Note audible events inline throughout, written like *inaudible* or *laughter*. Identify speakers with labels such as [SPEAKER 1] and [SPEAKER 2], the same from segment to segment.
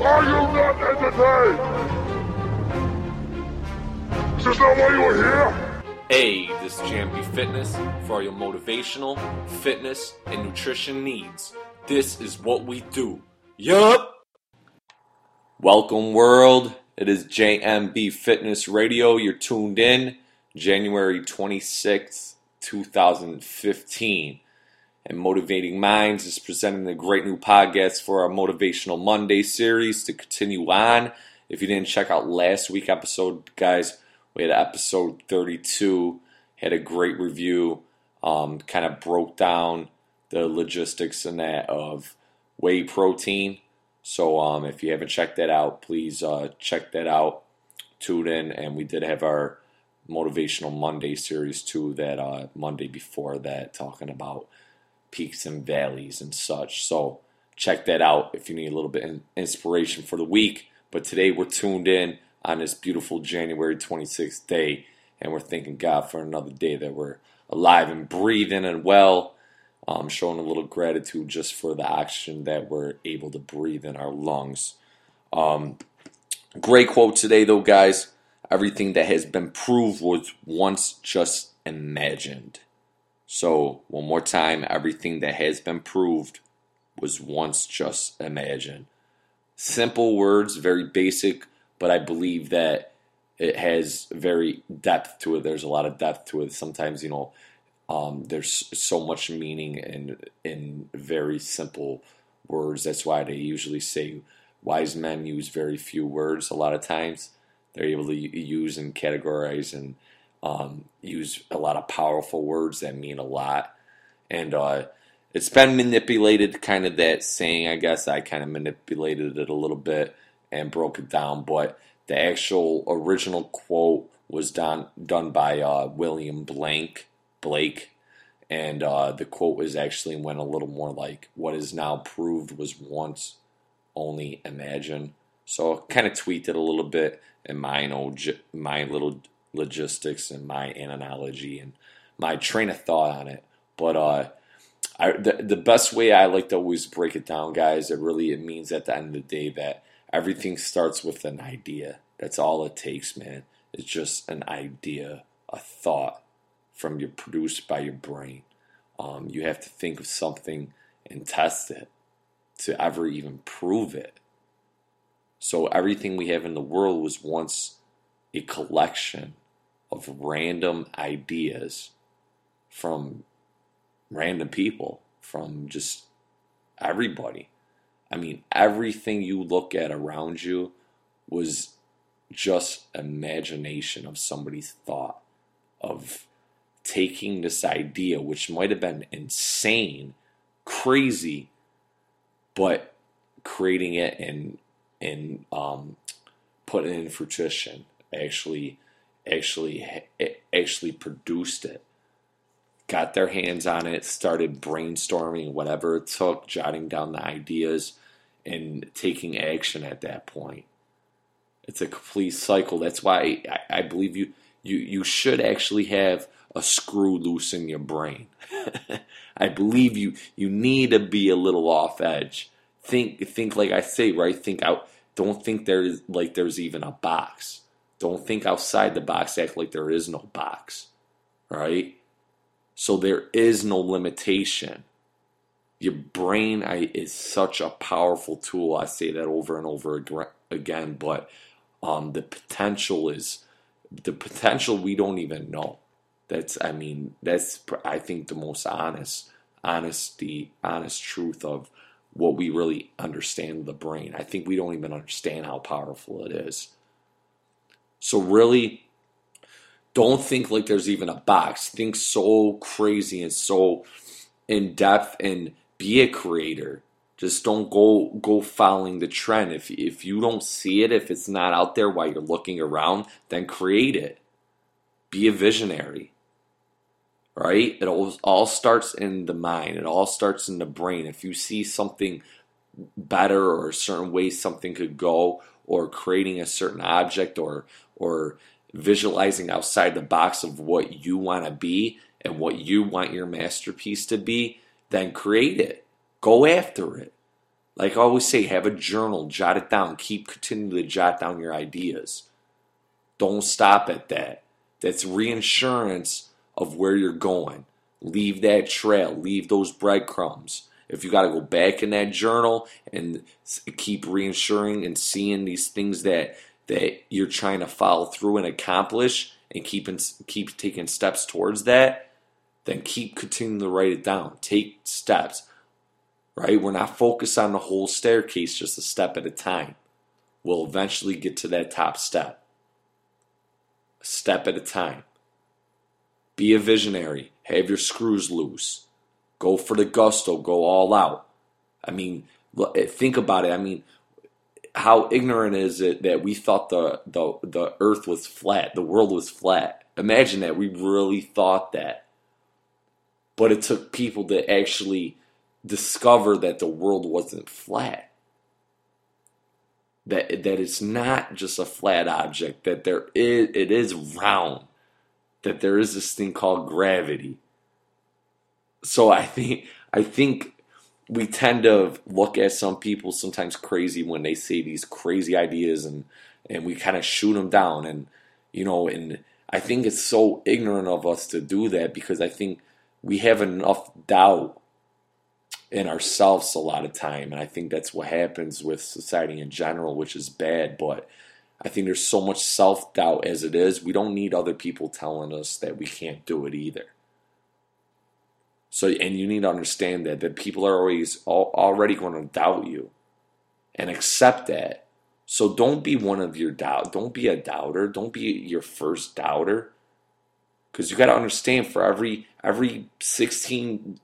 [SPEAKER 1] Are you not entertained? Is this not why you were here?
[SPEAKER 2] Hey, this is JMB Fitness for your motivational, fitness, and nutrition needs. This is what we do. Yup! Welcome, world. It is JMB Fitness Radio. You're tuned in January 26th, 2015. And Motivating Minds is presenting a great new podcast for our Motivational Monday series to continue on. If you didn't check out last week's episode, guys, we had episode 32, had a great review, um, kind of broke down the logistics and that of whey protein. So um, if you haven't checked that out, please uh, check that out. Tune in, and we did have our motivational Monday series too. That uh, Monday before that, talking about peaks and valleys and such. So check that out if you need a little bit of inspiration for the week. But today we're tuned in on this beautiful January 26th day, and we're thanking God for another day that we're alive and breathing and well. Um, showing a little gratitude just for the oxygen that we're able to breathe in our lungs. Um, great quote today, though, guys. Everything that has been proved was once just imagined. So, one more time, everything that has been proved was once just imagined. Simple words, very basic, but I believe that it has very depth to it. There's a lot of depth to it. Sometimes, you know, um, there's so much meaning in in very simple words. That's why they usually say wise men use very few words. A lot of times, they're able to use and categorize and um, use a lot of powerful words that mean a lot. And uh, it's been manipulated, kind of that saying. I guess I kind of manipulated it a little bit and broke it down, but the actual original quote was done done by uh, William Blank Blake, and uh, the quote was actually went a little more like "What is now proved was once only imagined." So kind of tweaked it a little bit in my own my little logistics and my analogy and my train of thought on it. But uh, I, the the best way I like to always break it down, guys, it really it means at the end of the day that everything starts with an idea. That's all it takes, man. It's just an idea, a thought from your produced by your brain. Um, you have to think of something and test it to ever even prove it. So everything we have in the world was once a collection of random ideas from random people, from just everybody. I mean, everything you look at around you was just imagination of somebody's thought of taking this idea, which might have been insane, crazy, but creating it and and um, putting it in fruition, actually, actually, actually produced it. Got their hands on it, started brainstorming whatever it took, jotting down the ideas, and taking action at that point. It's a complete cycle. That's why I, I believe you you you should actually have a screw loose in your brain. *laughs* I believe you you need to be a little off edge. Think think like I say, right? Think out don't think there's like there's even a box. Don't think outside the box, act like there is no box. Right? So there is no limitation. Your brain is such a powerful tool. I say that over and over again, but um, the potential is the potential we don't even know. That's I mean that's I think the most honest honesty honest truth of what we really understand the brain. I think we don't even understand how powerful it is. So really don't think like there's even a box. Think so crazy and so in depth and be a creator. Just don't go go following the trend. If if you don't see it, if it's not out there while you're looking around, then create it. Be a visionary. Right? It all, all starts in the mind. It all starts in the brain. If you see something better or a certain way something could go, or creating a certain object, or or visualizing outside the box of what you want to be and what you want your masterpiece to be, then create it Go after it. Like I always say, have a journal, jot it down, keep continuing to jot down your ideas. Don't stop at that. That's reinsurance of where you're going. Leave that trail, leave those breadcrumbs. If you got to go back in that journal and keep reinsuring and seeing these things that that you're trying to follow through and accomplish and keep keep taking steps towards that, then keep continuing to write it down. Take steps. Right? We're not focused on the whole staircase, just a step at a time. We'll eventually get to that top step. A step at a time. Be a visionary. Have your screws loose. Go for the gusto. Go all out. I mean, eh, think about it. I mean, how ignorant is it that we thought the, the, the earth was flat, the world was flat? Imagine that. We really thought that. But it took people to actually discover that the world wasn't flat. That, that it's not just a flat object, that there is, it is round, that there is this thing called gravity. So I think I think we tend to look at some people sometimes crazy when they say these crazy ideas and and we kind of shoot them down. And you know and I think it's so ignorant of us to do that because I think we have enough doubt in ourselves a lot of time. And I think that's what happens with society in general which is bad. But I think there's so much self-doubt as it is we don't need other people telling us that we can't do it either so, and you need to understand that that people are always already going to doubt you, and accept that. So don't be one of your doubt. Don't be a doubter. Don't be your first doubter. Because you got to understand, for every every sixteen,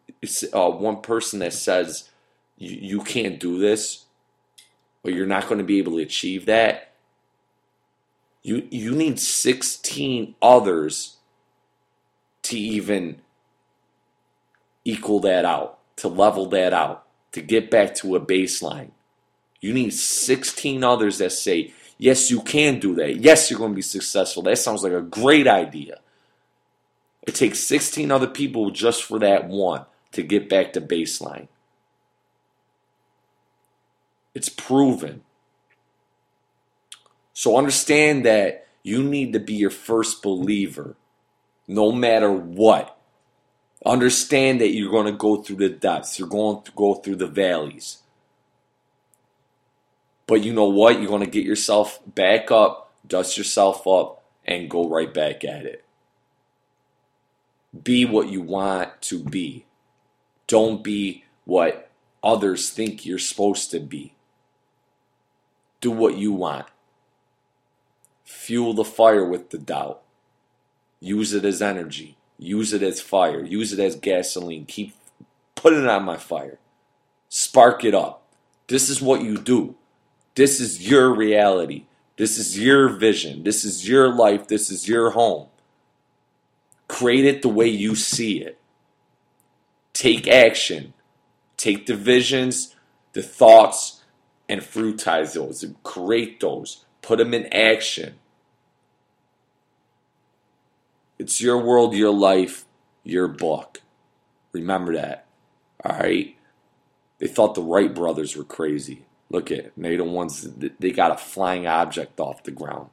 [SPEAKER 2] uh, one person that says you, you can't do this, or you're not going to be able to achieve that, you you need sixteen others to even equal that out, to level that out, to get back to a baseline. You need 16 others that say, yes, you can do that. Yes, you're going to be successful. That sounds like a great idea. It takes 16 other people just for that one to get back to baseline. It's proven. So understand that you need to be your first believer no matter what. Understand that you're going to go through the depths, you're going to go through the valleys. But you know what? You're going to get yourself back up, dust yourself up, and go right back at it. Be what you want to be. Don't be what others think you're supposed to be. Do what you want. Fuel the fire with the doubt. Use it as energy. Use it as fire. Use it as gasoline. Keep putting it on my fire. Spark it up. This is what you do. This is your reality. This is your vision. This is your life. This is your home. Create it the way you see it. Take action. Take the visions, the thoughts, and fruitize those and create those. Put them in action. It's your world, your life, your book. Remember that. All right? They thought the Wright brothers were crazy. Look at they the ones they got a flying object off the ground.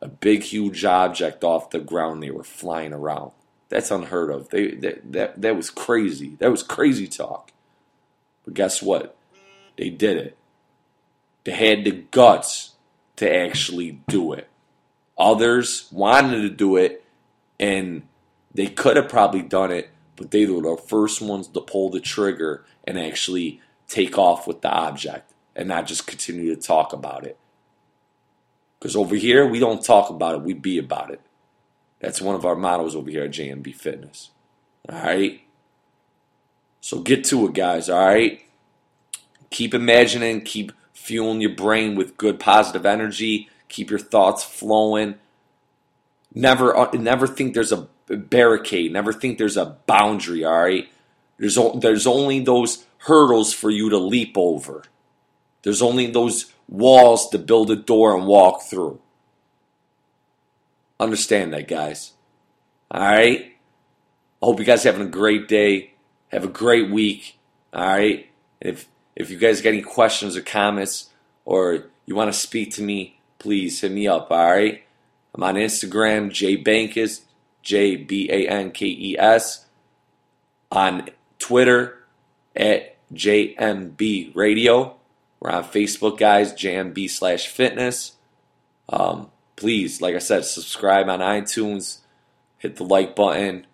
[SPEAKER 2] A big huge object off the ground they were flying around. That's unheard of. They that that, that was crazy. That was crazy talk. But guess what? They did it. They had the guts to actually do it. Others wanted to do it and they could have probably done it, but they were the first ones to pull the trigger and actually take off with the object and not just continue to talk about it. Because over here, we don't talk about it, we be about it. That's one of our mottos over here at JMB Fitness. All right? So get to it, guys, all right? Keep imagining, keep fueling your brain with good positive energy, keep your thoughts flowing Never, uh, never think there's a barricade. Never think there's a boundary. All right. There's there's only those hurdles for you to leap over. There's only those walls to build a door and walk through. Understand that, guys. All right. I hope you guys having a great day. Have a great week. All right. If if you guys got any questions or comments or you want to speak to me, please hit me up, all right? I'm on Instagram, jbankes, J B A N K E S. On Twitter, at JMB Radio. We're on Facebook, guys, JMB slash fitness. Um, please, like I said, subscribe on iTunes, hit the like button.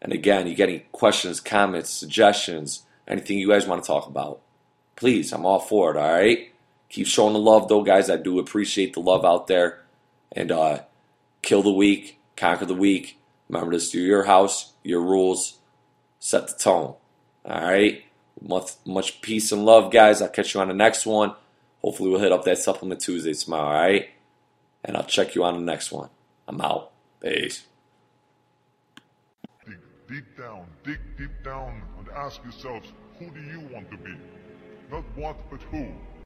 [SPEAKER 2] And again, you get any questions, comments, suggestions, anything you guys want to talk about, please, I'm all for it, all right? Keep showing the love, though, guys. I do appreciate the love out there. And uh, kill the weak, conquer the weak. Remember this: do your house, your rules, set the tone. All right? Much, much peace and love, guys. I'll catch you on the next one. Hopefully, we'll hit up that Supplement Tuesday tomorrow, all right? And I'll check you on the next one. I'm out. Peace.
[SPEAKER 1] Dig deep down, dig deep down and ask yourselves, who do you want to be? Not what, but who.